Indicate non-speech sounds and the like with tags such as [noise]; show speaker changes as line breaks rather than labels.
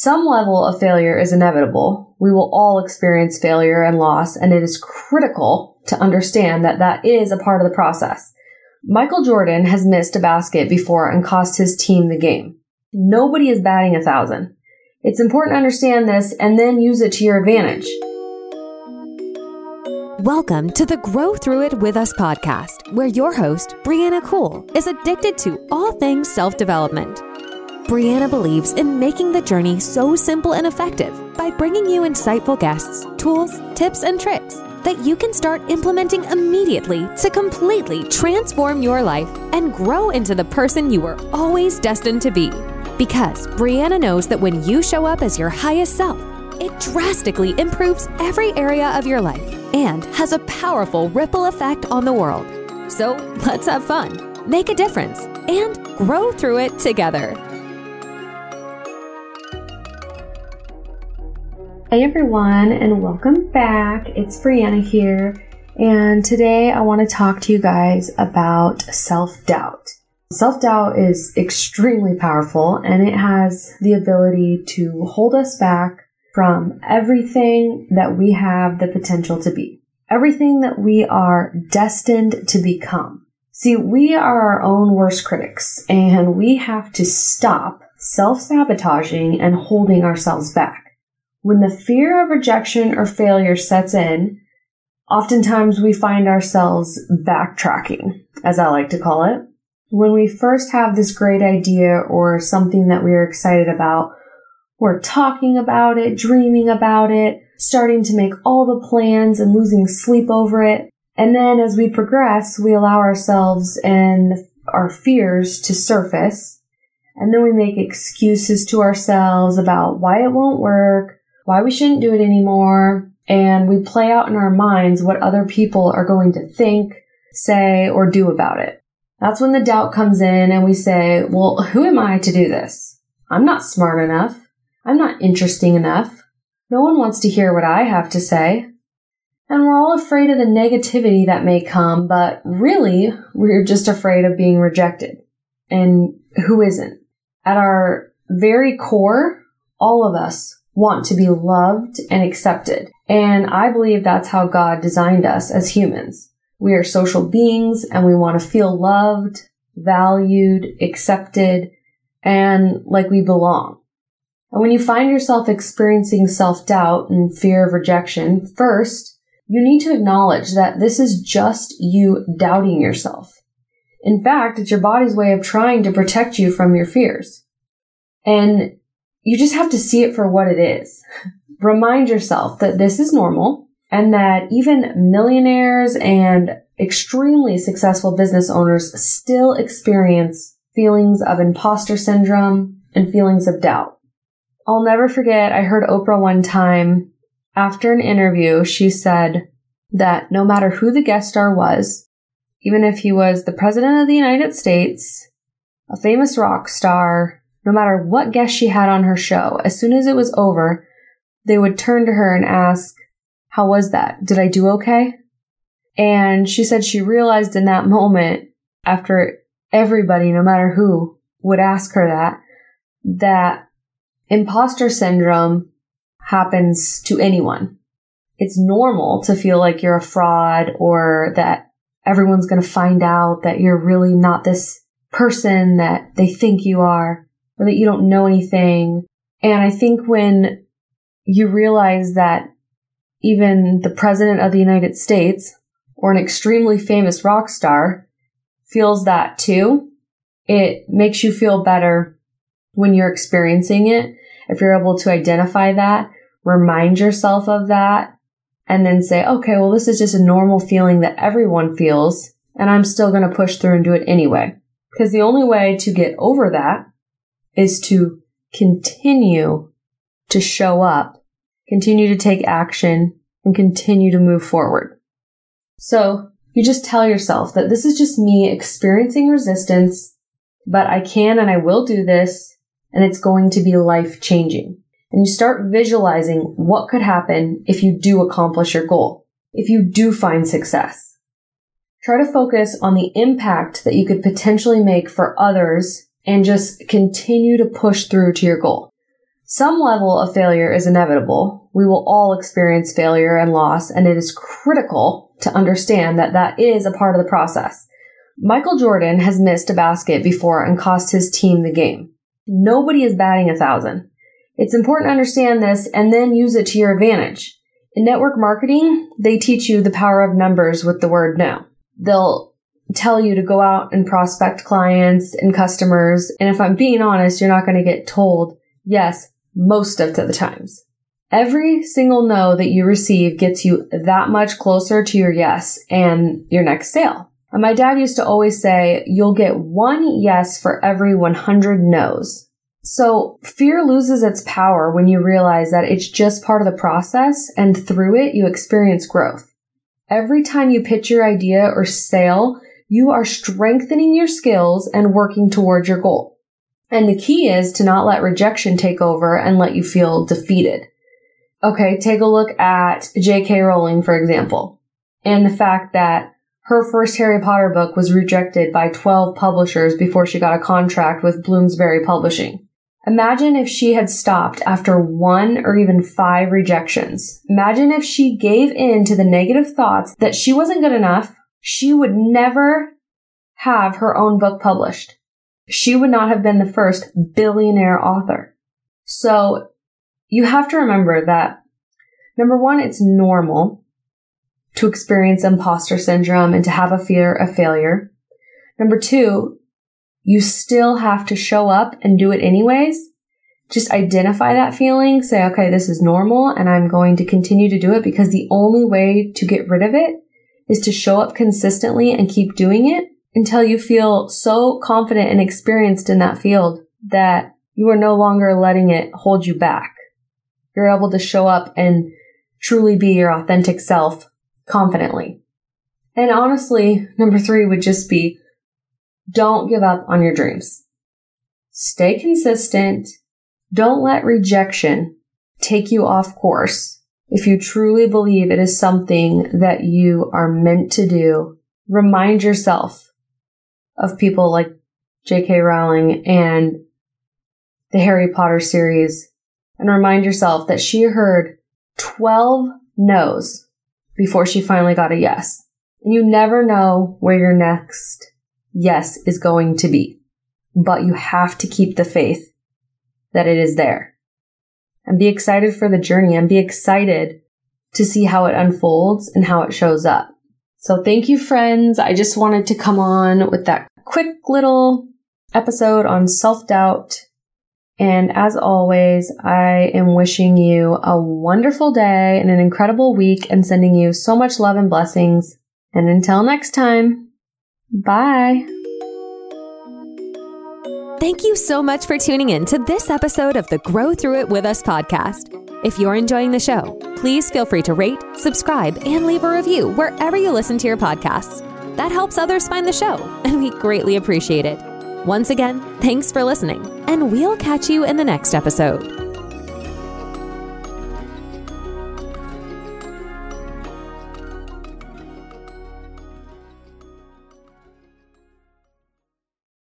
Some level of failure is inevitable. We will all experience failure and loss, and it is critical to understand that that is a part of the process. Michael Jordan has missed a basket before and cost his team the game. Nobody is batting a thousand. It's important to understand this and then use it to your advantage.
Welcome to the Grow Through It With Us podcast, where your host, Brianna Cool, is addicted to all things self development. Brianna believes in making the journey so simple and effective by bringing you insightful guests, tools, tips, and tricks that you can start implementing immediately to completely transform your life and grow into the person you were always destined to be. Because Brianna knows that when you show up as your highest self, it drastically improves every area of your life and has a powerful ripple effect on the world. So let's have fun, make a difference, and grow through it together.
Hey everyone, and welcome back. It's Brianna here, and today I want to talk to you guys about self doubt. Self doubt is extremely powerful and it has the ability to hold us back from everything that we have the potential to be, everything that we are destined to become. See, we are our own worst critics and we have to stop self sabotaging and holding ourselves back. When the fear of rejection or failure sets in, oftentimes we find ourselves backtracking, as I like to call it. When we first have this great idea or something that we are excited about, we're talking about it, dreaming about it, starting to make all the plans and losing sleep over it. And then as we progress, we allow ourselves and our fears to surface. And then we make excuses to ourselves about why it won't work, why we shouldn't do it anymore, and we play out in our minds what other people are going to think, say, or do about it. That's when the doubt comes in and we say, well, who am I to do this? I'm not smart enough. I'm not interesting enough. No one wants to hear what I have to say. And we're all afraid of the negativity that may come, but really, we're just afraid of being rejected. And who isn't? At our very core, all of us want to be loved and accepted. And I believe that's how God designed us as humans. We are social beings and we want to feel loved, valued, accepted, and like we belong. And when you find yourself experiencing self-doubt and fear of rejection, first, you need to acknowledge that this is just you doubting yourself. In fact, it's your body's way of trying to protect you from your fears. And you just have to see it for what it is. Remind yourself that this is normal and that even millionaires and extremely successful business owners still experience feelings of imposter syndrome and feelings of doubt. I'll never forget, I heard Oprah one time after an interview, she said that no matter who the guest star was, even if he was the president of the United States, a famous rock star, no matter what guest she had on her show, as soon as it was over, they would turn to her and ask, How was that? Did I do okay? And she said she realized in that moment, after everybody, no matter who, would ask her that, that imposter syndrome happens to anyone. It's normal to feel like you're a fraud or that everyone's going to find out that you're really not this person that they think you are or that you don't know anything. And I think when you realize that even the president of the United States or an extremely famous rock star feels that too, it makes you feel better when you're experiencing it. If you're able to identify that, remind yourself of that, and then say, okay, well, this is just a normal feeling that everyone feels, and I'm still going to push through and do it anyway. Because the only way to get over that is to continue to show up, continue to take action, and continue to move forward. So you just tell yourself that this is just me experiencing resistance, but I can and I will do this, and it's going to be life changing. And you start visualizing what could happen if you do accomplish your goal, if you do find success. Try to focus on the impact that you could potentially make for others and just continue to push through to your goal. Some level of failure is inevitable. We will all experience failure and loss, and it is critical to understand that that is a part of the process. Michael Jordan has missed a basket before and cost his team the game. Nobody is batting a thousand. It's important to understand this and then use it to your advantage. In network marketing, they teach you the power of numbers with the word no. They'll tell you to go out and prospect clients and customers. And if I'm being honest, you're not going to get told yes most of the times. Every single no that you receive gets you that much closer to your yes and your next sale. And my dad used to always say, you'll get one yes for every 100 no's. So fear loses its power when you realize that it's just part of the process and through it you experience growth. Every time you pitch your idea or sale, you are strengthening your skills and working towards your goal. And the key is to not let rejection take over and let you feel defeated. Okay, take a look at J.K. Rowling, for example, and the fact that her first Harry Potter book was rejected by 12 publishers before she got a contract with Bloomsbury Publishing. Imagine if she had stopped after one or even five rejections. Imagine if she gave in to the negative thoughts that she wasn't good enough. She would never have her own book published. She would not have been the first billionaire author. So you have to remember that number one, it's normal to experience imposter syndrome and to have a fear of failure. Number two, you still have to show up and do it anyways. Just identify that feeling, say, okay, this is normal and I'm going to continue to do it because the only way to get rid of it is to show up consistently and keep doing it until you feel so confident and experienced in that field that you are no longer letting it hold you back. You're able to show up and truly be your authentic self confidently. And honestly, number three would just be don't give up on your dreams. Stay consistent. Don't let rejection take you off course. If you truly believe it is something that you are meant to do, remind yourself of people like J.K. Rowling and the Harry Potter series and remind yourself that she heard 12 no's before she finally got a yes. And you never know where your next yes is going to be. But you have to keep the faith that it is there. And be excited for the journey and be excited to see how it unfolds and how it shows up. So thank you, friends. I just wanted to come on with that quick little episode on self doubt. And as always, I am wishing you a wonderful day and an incredible week and sending you so much love and blessings. And until next time. Bye.
Thank you so much for tuning in to this episode of the Grow Through It With Us podcast. If you're enjoying the show, please feel free to rate, subscribe, and leave a review wherever you listen to your podcasts. That helps others find the show, [laughs] and we greatly appreciate it. Once again, thanks for listening, and we'll catch you in the next episode.